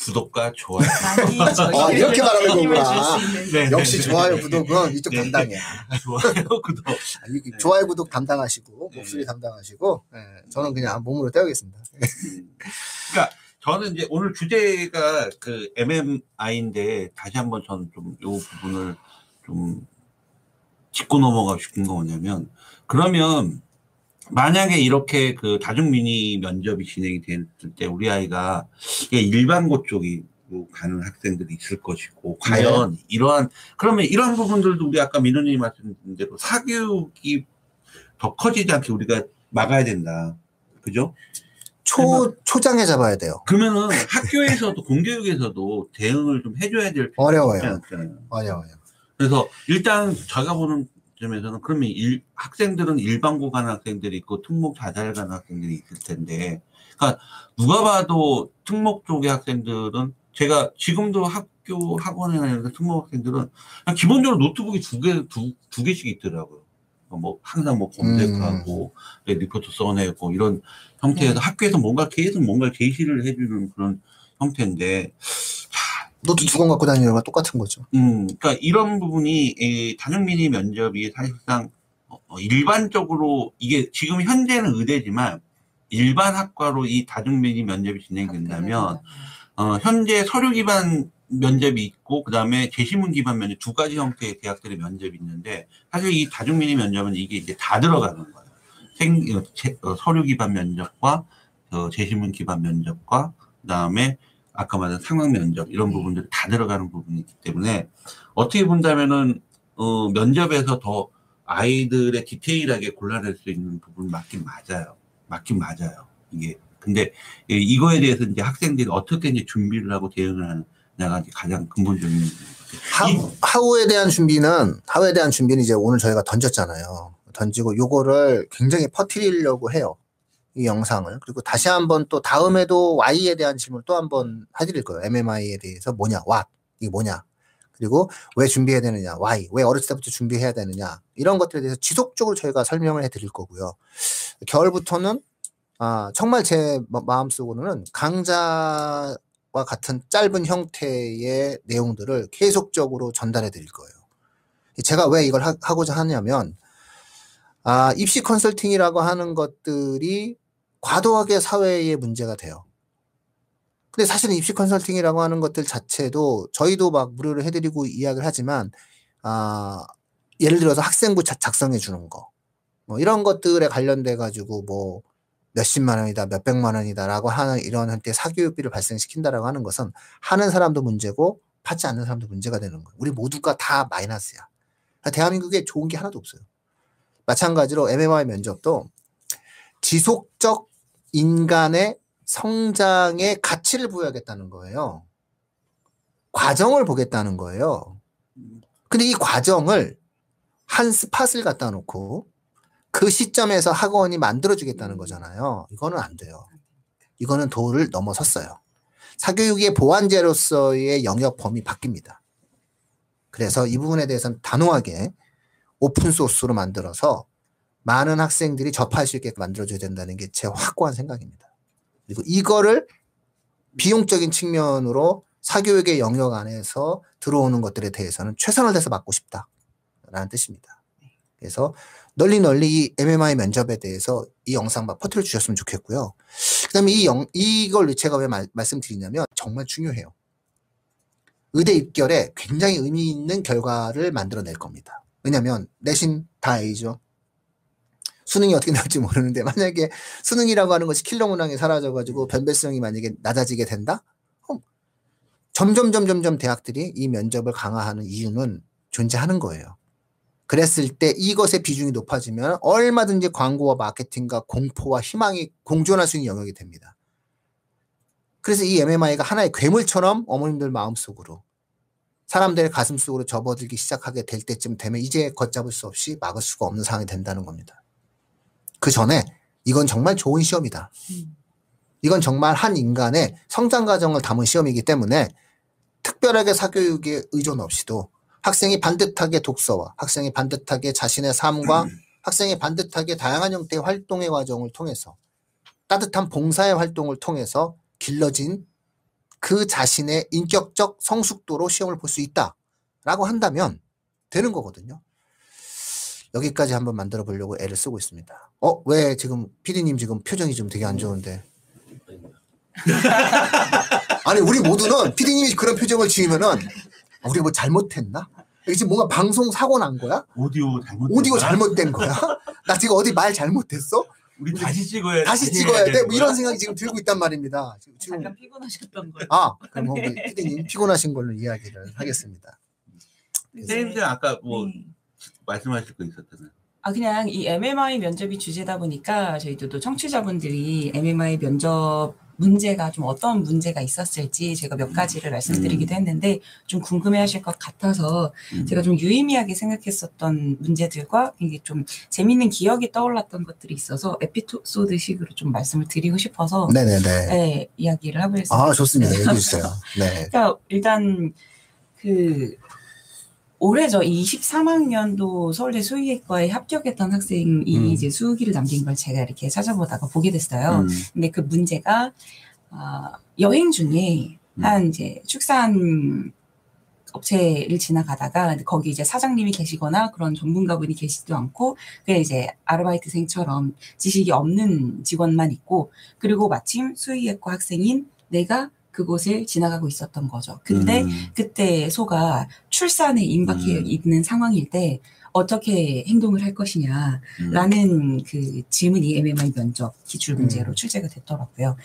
구독과 좋아요. 아, 이렇게 말하는 거구나. 있는 네. 역시 좋아요, 구독은 이쪽 네. 담당이야. 좋아요, 구독. 아, 이- 좋아요, 구독 담당하시고 네. 목소리 담당하시고. 예, 저는 그냥 몸으로 떼우겠습니다. 음. 그러니까 저는 이제 오늘 주제가 그 MMI인데 다시 한번 저는 좀 요 부분을 좀 짚고 넘어가고 싶은 거 뭐냐면 그러면 만약에 이렇게 그 다중미니 면접이 진행이 됐을 때 우리 아이가 일반고 쪽이 로 가는 학생들이 있을 것이고 과연 이러한 그러면 이런 부분들도 우리 아까 민호님이 말씀드린 대로 사교육이 더 커지지 않게 우리가 막아야 된다. 그죠? 초, 초장에 잡아야 돼요. 그러면은 학교에서도 공교육에서도 대응을 좀 해줘야 될 필요가 어려워요. 어려워요. 그래서 일단 제가 보는 점에서는 그러면 일- 학생들은 일반고 가는 학생들이 있고 특목 자살 가는 학생들이 있을 텐데, 그러니까 누가 봐도 특목 쪽의 학생들은 제가 지금도 학교 학원에 다니는 특목 학생들은 기본적으로 노트북이 두 개, 두, 두 개씩 있더라고요. 뭐 항상 뭐 검색하고 네, 리포트 써내고 이런 형태에서 네. 학교에서 뭔가 계속 뭔가 제시를 해주는 그런 형태인데 노트 두권 갖고 다니는 거랑 똑같은 거죠. 음, 그러니까 이런 부분이 이 다중미니 면접이 사실상 어, 어, 일반적으로 이게 지금 현재는 의대지만 일반 학과로 이 다중미니 면접이 진행된다면 어, 현재 서류 기반 면접이 있고 그다음에 제시문 기반 면접 두 가지 형태의 대학들의 면접이 있는데 사실 이 다중미니 면접은 이게 이제 다 들어가는 거예요. 생 어, 제- 어, 서류 기반 면접과 어, 재신문 기반 면접과 그다음에 아까 말한 상황 면접 이런 부분들이 다 들어가는 부분이기 때문에 어떻게 본다면은 어, 면접에서 더 아이들의 디테일하게 골라낼 수 있는 부분 맞긴 맞아요. 맞긴 맞아요. 이게 근데 이- 이거에 대해서 이제 학생들이 어떻게 이제 준비를 하고 대응을 하느냐가 이제 가장 근본적인 하우, 하우에 대한 준비는 하우에 대한 준비는 이제 오늘 저희가 던졌잖아요. 던지고 요거를 굉장히 퍼뜨리려고 해요. 이 영상을 그리고 다시 한번 또 다음에도 Y에 대한 질문 또 한번 해드릴 거예요. MMI에 대해서 뭐냐, what 이게 뭐냐, 그리고 왜 준비해야 되느냐, why 왜 어렸을 때부터 준비해야 되느냐 이런 것들에 대해서 지속적으로 저희가 설명을 해드릴 거고요. 겨울부터는 아, 정말 제 마- 마음속으로는 강좌와 같은 짧은 형태의 내용들을 계속적으로 전달해 드릴 거예요. 제가 왜 이걸 하, 고자 하냐면, 아, 입시 컨설팅이라고 하는 것들이 과도하게 사회에 문제가 돼요. 근데 사실은 입시 컨설팅이라고 하는 것들 자체도 저희도 막 무료로 해드리고 이야기를 하지만, 아, 예를 들어서 학생부 자- 작성해 주는 거, 뭐 이런 것들에 관련돼 가지고 뭐 몇십만 원이다, 몇백만 원이다라고 하는 이런 한때 사교육비를 발생시킨다라고 하는 것은 하는 사람도 문제고 받지 않는 사람도 문제가 되는 거예요. 우리 모두가 다 마이너스야. 그러니까 대한민국에 좋은 게 하나도 없어요. 마찬가지로 MMI 면접도 지속적 인간의 성장의 가치를 부여하겠다는 거예요. 과정을 보겠다는 거예요. 근데 이 과정을 한 스팟을 갖다 놓고 그 시점에서 학원이 만들어주겠다는 거잖아요. 이거는 안 돼요. 이거는 도를 넘어섰어요. 사교육의 보완제로서의 영역 범위 바뀝니다. 그래서 이 부분에 대해서는 단호하게 오픈소스로 만들어서 많은 학생들이 접할 수 있게 만들어줘야 된다는 게 제 확고한 생각입니다. 그리고 이거를 비용적인 측면으로 사교육의 영역 안에서 들어오는 것들에 대해서는 최선을 다해서 막고 싶다라는 뜻입니다. 그래서 널리 널리 이 MMI 면접에 대해서 이 영상 막 퍼뜨려 주셨으면 좋겠고요. 그다음에 이 영, 이걸 제가 왜 말, 말씀드리냐면 정말 중요해요. 의대 입결에 굉장히 의미 있는 결과를 만들어낼 겁니다. 왜냐면 내신 다 A죠. 수능이 어떻게 나올지 모르는데 만약에 수능이라고 하는 것이 킬러 문항이 사라져가지고 변별성이 만약에 낮아지게 된다? 점점 점점점 대학들이 이 면접을 강화하는 이유는 존재하는 거예요. 그랬을 때 이것의 비중이 높아지면 얼마든지 광고와 마케팅과 공포와 희망이 공존할 수 있는 영역이 됩니다. 그래서 이 MMI가 하나의 괴물처럼 어머님들 마음속으로 사람들의 가슴 속으로 접어들기 시작하게 될 때쯤 되면 이제 걷잡을 수 없이 막을 수가 없는 상황이 된다는 겁니다. 그 전에 이건 정말 좋은 시험이다. 음. 이건 정말 한 인간의 성장 과정을 담은 시험이기 때문에 특별하게 사교육에 의존 없이도 학생이 반듯하게 독서와 학생이 반듯하게 자신의 삶과 학생이 반듯하게 다양한 형태의 활동의 과정을 통해서 따뜻한 봉사의 활동을 통해서 길러진 그 자신의 인격적 성숙도로 시험을 볼 수 있다라고 한다면 되는 거거든요. 여기까지 한번 만들어 보려고 애를 쓰고 있습니다. 어, 왜 지금 피디님 지금 표정이 좀 되게 안 좋은데? 아니, 우리 모두는 피디님이 그런 표정을 지으면은 아, 우리가 뭐 잘못했나? 이게 지금 뭔가 방송 사고 난 거야? 오디오 잘못 오디오 잘못된 거야? 나 지금 어디 말 잘못했어? 우리 다시 찍어야 다시 찍어야 돼? 뭐 이런 생각이 지금 들고 있단 말입니다. 지금, 지금 잠깐 피곤하셨던 거예요. 아, 그럼 우리 피디님 피곤하신 걸로 이야기를 하겠습니다. 선생님들 아까 뭐 네. 말씀하실 거 있었잖아요. 아 그냥 이 MMI 면접이 주제다 보니까 저희도 또 청취자분들이 MMI 면접 문제가 좀 어떤 문제가 있었을지 제가 몇 가지를 말씀드리기도 했는데 좀 궁금해하실 것 같아서 음. 제가 좀 유의미하게 생각했었던 문제들과 이게 좀 재밌는 기억이 떠올랐던 것들이 있어서 에피소드식으로 좀 말씀을 드리고 싶어서 네네네. 네, 이야기를 해보겠습니다. 아, 좋습니다. 얘기해 주세요. 네. 그러니까 일단 그 올해죠 23학년도 서울대 수의학과에 합격했던 학생이 음. 이제 수기를 남긴 걸 제가 이렇게 찾아보다가 보게 됐어요. 음. 근데 그 문제가 아, 여행 중에 음. 한 이제 축산 업체를 지나가다가 거기 이제 사장님이 계시거나 그런 전문가분이 계시지도 않고 그냥 이제 아르바이트생처럼 지식이 없는 직원만 있고 그리고 마침 수의학과 학생인 내가 그곳을 지나가고 있었던 거죠. 근데 음. 그때 소가 출산에 임박해 음. 있는 상황일 때 어떻게 행동을 할 것이냐라는 음. 그 질문이 MMI 면접 기출 문제로 음. 출제가 됐더라고요.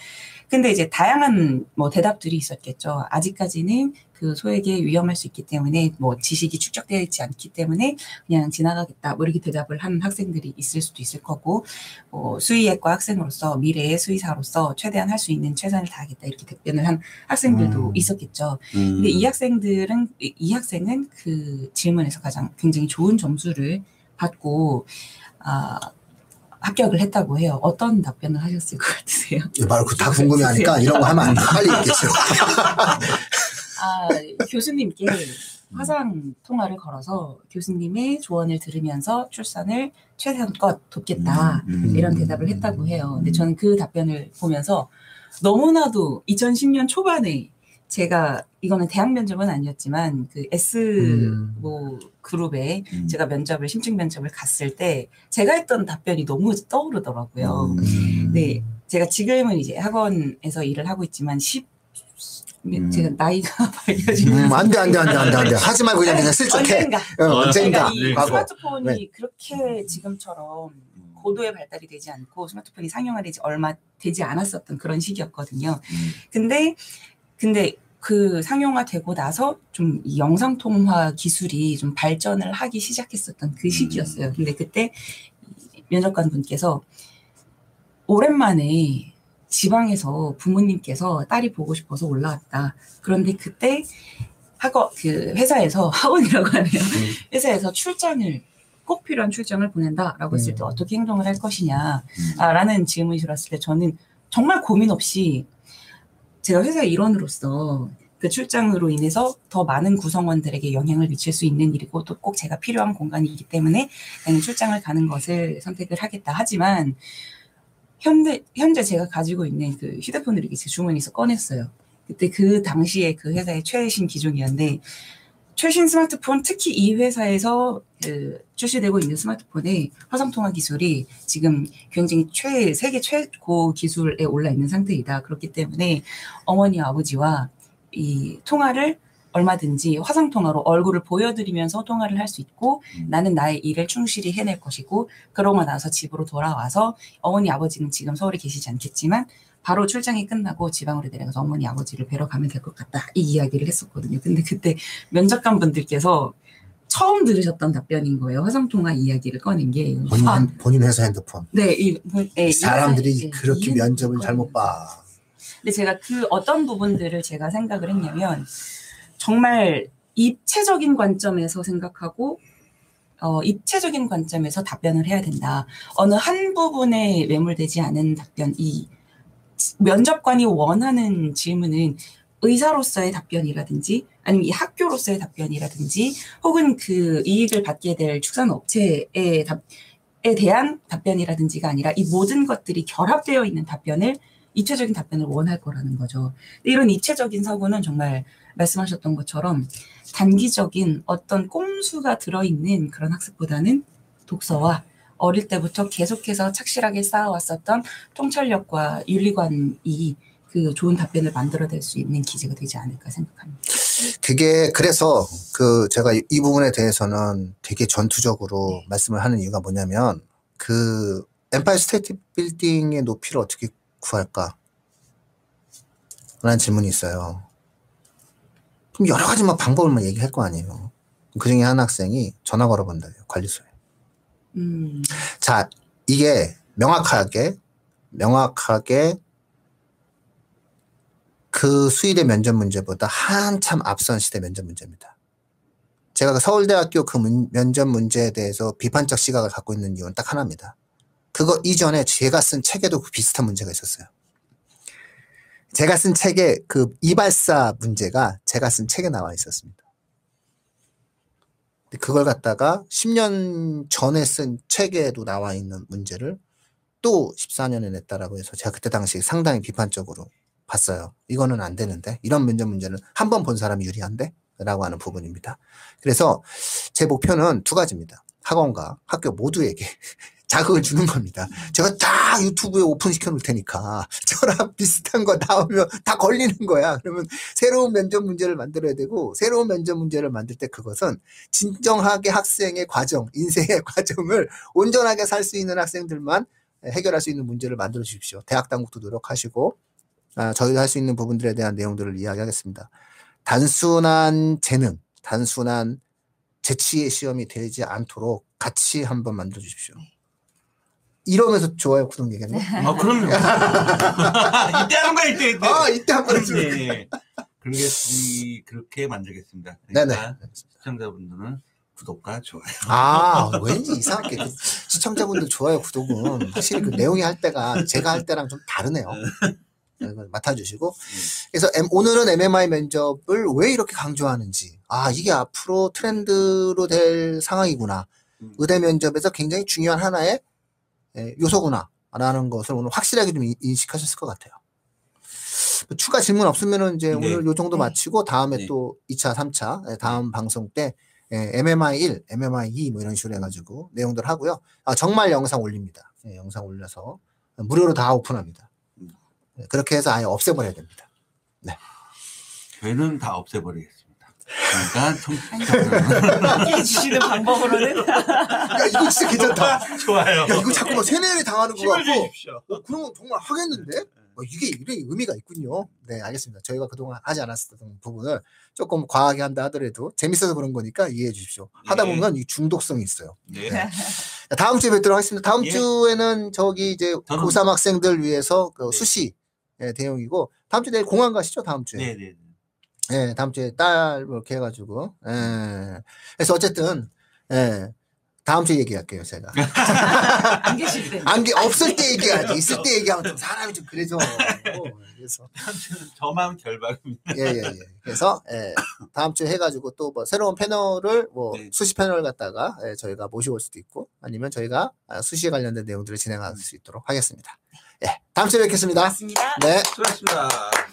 근데 이제 다양한 뭐 대답들이 있었겠죠. 아직까지는 그 소에게 위험할 수 있기 때문에 뭐 지식이 축적되어 있지 않기 때문에 그냥 지나가겠다. 뭐 이렇게 대답을 한 학생들이 있을 수도 있을 거고, 뭐 수의학과 학생으로서 미래의 수의사로서 최대한 할 수 있는 최선을 다하겠다 이렇게 답변을 한 학생들도 음. 있었겠죠. 음. 근데 이 학생들은 이- 이 학생은 그 질문에서 가장 굉장히 좋은 점수를 받고 아, 합격을 했다고 해요. 어떤 답변을 하셨을 것 같으세요? 바로 그 다 궁금해하니까 이런 거 하면 안 돼. 빨리 얘기해줘. 아, 교수님께 화상 통화를 걸어서 교수님의 조언을 들으면서 출산을 최선껏 돕겠다. 음. 이런 대답을 했다고 해요. 근데 저는 그 답변을 보면서 너무나도 2010년 초반에 제가 이거는 대학 면접은 아니었지만 그 S 음. 뭐 그룹에 음. 제가 면접을 심층 면접을 갔을 때 제가 했던 답변이 너무 떠오르더라고요. 음. 네, 제가 지금은 이제 학원에서 일을 하고 있지만 10 음. 제가 나이가 밝혀지면 음, 안 돼, 안 돼, 안 돼, 안 돼, 안 돼. 하지 말고 그냥, 그냥 슬쩍해. 언젠가 어, 언젠가. 그러니까 이. 스마트폰이 네. 그렇게 지금처럼 고도의 발달이 되지 않고 스마트폰이 상용화되지 얼마 되지 않았었던 그런 시기였거든요. 음. 근데 근데 그 상용화되고 나서 좀 이 영상 통화 기술이 좀 발전을 하기 시작했었던 그 시기였어요. 근데 그때 이 면접관 분께서 오랜만에 지방에서 부모님께서 딸이 보고 싶어서 올라왔다. 그런데 그때 학원 그 회사에서 학원이라고 하네요. 회사에서 출장을 꼭 필요한 출장을 보낸다라고 했을 때 음. 어떻게 행동을 할 것이냐 음. 아, 라는 질문이 들었을 때 저는 정말 고민 없이 제가 회사 일원으로서 그 출장으로 인해서 더 많은 구성원들에게 영향을 미칠 수 있는 일이고 또 꼭 제가 필요한 공간이기 때문에 나는 출장을 가는 것을 선택을 하겠다. 하지만 현재, 현재 제가 가지고 있는 그 휴대폰을 이렇게 제 주머니에서 꺼냈어요. 그때 그 당시에 그 회사의 최신 기종이었는데 최신 스마트폰 특히 이 회사에서 그 출시되고 있는 스마트폰의 화상 통화 기술이 지금 굉장히 최 세계 최고 기술에 올라 있는 상태이다. 그렇기 때문에 어머니 아버지와 이 통화를 얼마든지 화상 통화로 얼굴을 보여드리면서 통화를 할 수 있고 음. 나는 나의 일을 충실히 해낼 것이고 그러고 나서 집으로 돌아와서 어머니 아버지는 지금 서울에 계시지 않겠지만 바로 출장이 끝나고 지방으로 내려가서 어머니 아버지를 뵈러 가면 될 것 같다 이 이야기를 했었거든요. 근데 그때 면접관 분들께서 처음 들으셨던 답변인 거예요. 화상 통화 이야기를 꺼낸 게 본인, 아, 핸- 본인 회사 핸드폰. 네, 이, 네, 이 사람들이 네, 그렇게 이 면접을 잘못 봐. 근데 제가 그 어떤 부분들을 제가 생각을 했냐면 정말 입체적인 관점에서 생각하고 어, 입체적인 관점에서 답변을 해야 된다. 어느 한 부분에 매몰되지 않은 답변, 이 면접관이 원하는 질문은 의사로서의 답변이라든지 아니면 이 학교로서의 답변이라든지 혹은 그 이익을 받게 될 축산업체의 답, 에 대한 답변이라든지가 아니라 이 모든 것들이 결합되어 있는 답변을 입체적인 답변을 원할 거라는 거죠. 이런 입체적인 사고는 정말 말씀하셨던 것처럼 단기적인 어떤 꼼수가 들어있는 그런 학습보다는 독서와 어릴 때부터 계속해서 착실하게 쌓아왔었던 통찰력과 윤리관이 그 좋은 답변을 만들어낼 수 있는 기제가 되지 않을까 생각합니다. 그게 그래서 그 제가 이- 이 부분에 대해서는 되게 전투적으로 말씀을 하는 이유가 뭐냐면 그 엠파이어 스테이트 빌딩의 높이를 어떻게 구할까? 라는 질문이 있어요. 그럼 여러 가지 막 방법을 막 얘기할 거 아니에요. 그 중에 한 학생이 전화 걸어본대요 관리소에. 음, 자, 이게 명확하게, 명확하게 그 수의대 면접 문제보다 한참 앞선 시대 면접 문제입니다. 제가 그 서울대학교 그 문- 면접 문제에 대해서 비판적 시각을 갖고 있는 이유는 딱 하나입니다. 그거 이전에 제가 쓴 책에도 그 비슷한 문제가 있었어요. 제가 쓴 책에 그 이발사 문제가 제가 쓴 책에 나와 있었습니다. 그걸 갖다가 10년 전에 쓴 책에도 나와 있는 문제를 또 14년에 냈다라고 해서 제가 그때 당시 상당히 비판적으로 봤어요. 이거는 안 되는데 이런 면접 문제는 한 번 본 사람이 유리한데? 라고 하는 부분입니다. 그래서 제 목표는 두 가지입니다. 학원과 학교 모두에게 자극을 주는 겁니다. 제가 다 유튜브에 오픈시켜 놓을 테니까 저랑 비슷한 거 나오면 다 걸리는 거야. 그러면 새로운 면접 문제를 만들어야 되고 새로운 면접 문제를 만들 때 그것은 진정하게 학생의 과정, 인생의 과정을 온전하게 살 수 있는 학생들만 해결할 수 있는 문제를 만들어 주십시오. 대학 당국도 노력하시고 아, 저희도 할 수 있는 부분들에 대한 내용들을 이야기하겠습니다. 단순한 재능, 단순한 재치의 시험이 되지 않도록 같이 한번 만들어 주십시오. 이러면서 좋아요 구독 얘기했네. 아, 그럼요. 이때 하는 거야, 이때, 이때. 아 이때 한번 해줘. 네. 그렇게, 이, 그렇게 만들겠습니다. 네네. 그러니까 시청자분들은 구독과 좋아요. 아 왠지 이상하게 그 시청자분들 좋아요 구독은 확실히 그 내용이 할 때가 제가 할 때랑 좀 다르네요. 이걸 맡아주시고 그래서 오늘은 MMI 면접을 왜 이렇게 강조하는지 아 이게 앞으로 트렌드로 될 상황이구나 음. 의대 면접에서 굉장히 중요한 하나의 예, 요소구나라는 것을 오늘 확실하게 좀 인- 인식하셨을 것 같아요. 뭐 추가 질문 없으면은 이제 네. 오늘 요 정도 네. 마치고 다음에 네. 또 2차, 3차 예, 다음 방송 때 예, MMI 1, MMI 2 뭐 이런 식으로 해가지고 내용들 하고요. 아, 정말 영상 올립니다. 예, 영상 올려서 무료로 다 오픈합니다. 음. 예, 그렇게 해서 아예 없애버려야 됩니다. 저희는 다 없애버리겠습니다. 그러니까 주시는 방법으로는 야 이거 진짜 괜찮다. 좋아요. 야 이거 자꾸만 세뇌를 당하는 거 같고. 어, 그러면 정말 하겠는데? 어, 이게 이런 의미가 있군요. 네, 알겠습니다. 저희가 그동안 하지 않았었던 부분을 조금 과하게 한다 하더라도 재밌어서 그런 거니까 이해해 주십시오. 하다 네. 보면 이 중독성이 있어요. 네. 자, 다음 주에 뵙도록 하겠습니다. 다음 예. 주에는 저기 이제 저는- 고3 학생들 위해서 그 네. 수시 예, 대응이고 다음 주에 내일 공항 가시죠? 다음 주에. 네네. 예, 다음 주에 딸 이렇게 해가지고. 예. 그래서 어쨌든 예, 다음 주에 얘기할게요, 제가. 안 계실 때. 안게 없을 때 얘기하지. 있을 때 얘기하면 좀 사람이 좀 그래져. 그래서 저만 결박입니다. 예, 예, 예. 그래서 예, 다음 주에 해가지고 또 뭐 새로운 패널을 뭐 네. 수시 패널 갖다가 예, 저희가 모셔올 수도 있고 아니면 저희가 아, 수시에 관련된 내용들을 진행할 수 있도록 하겠습니다. 예, 다음 주에 뵙겠습니다. 맞습니다. 네. 수고하셨습니다.